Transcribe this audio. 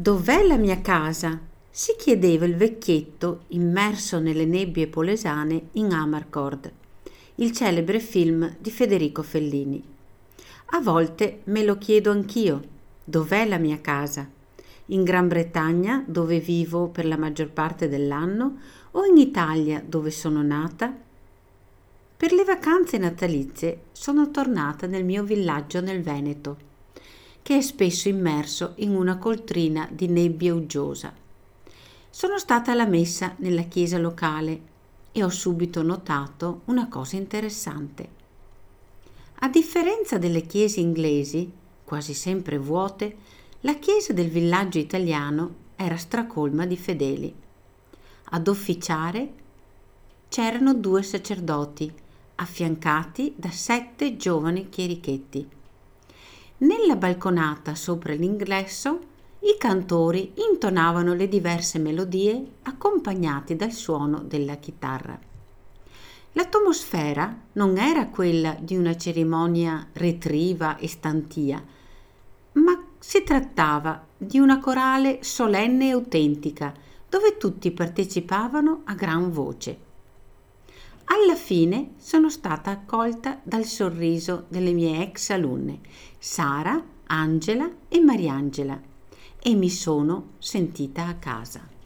Dov'è la mia casa? si chiedeva il vecchietto immerso nelle nebbie polesane in Amarcord, il celebre film di Federico Fellini. A volte me lo chiedo anch'io, dov'è la mia casa? In Gran Bretagna, dove vivo per la maggior parte dell'anno, o in Italia, dove sono nata? Per le vacanze natalizie sono tornata nel mio villaggio nel Veneto che è spesso immerso in una coltrina di nebbia uggiosa. Sono stata alla messa nella chiesa locale e ho subito notato una cosa interessante. A differenza delle chiese inglesi, quasi sempre vuote, la chiesa del villaggio italiano era stracolma di fedeli. Ad officiare c'erano due sacerdoti, affiancati da sette giovani chierichetti. Nella balconata sopra l'ingresso i cantori intonavano le diverse melodie accompagnati dal suono della chitarra. L'atmosfera non era quella di una cerimonia retriva e stantia, ma si trattava di una corale solenne e autentica, dove tutti partecipavano a gran voce. Alla fine sono stata accolta dal sorriso delle mie ex alunne, Sara, Angela e Mariangela, e mi sono sentita a casa.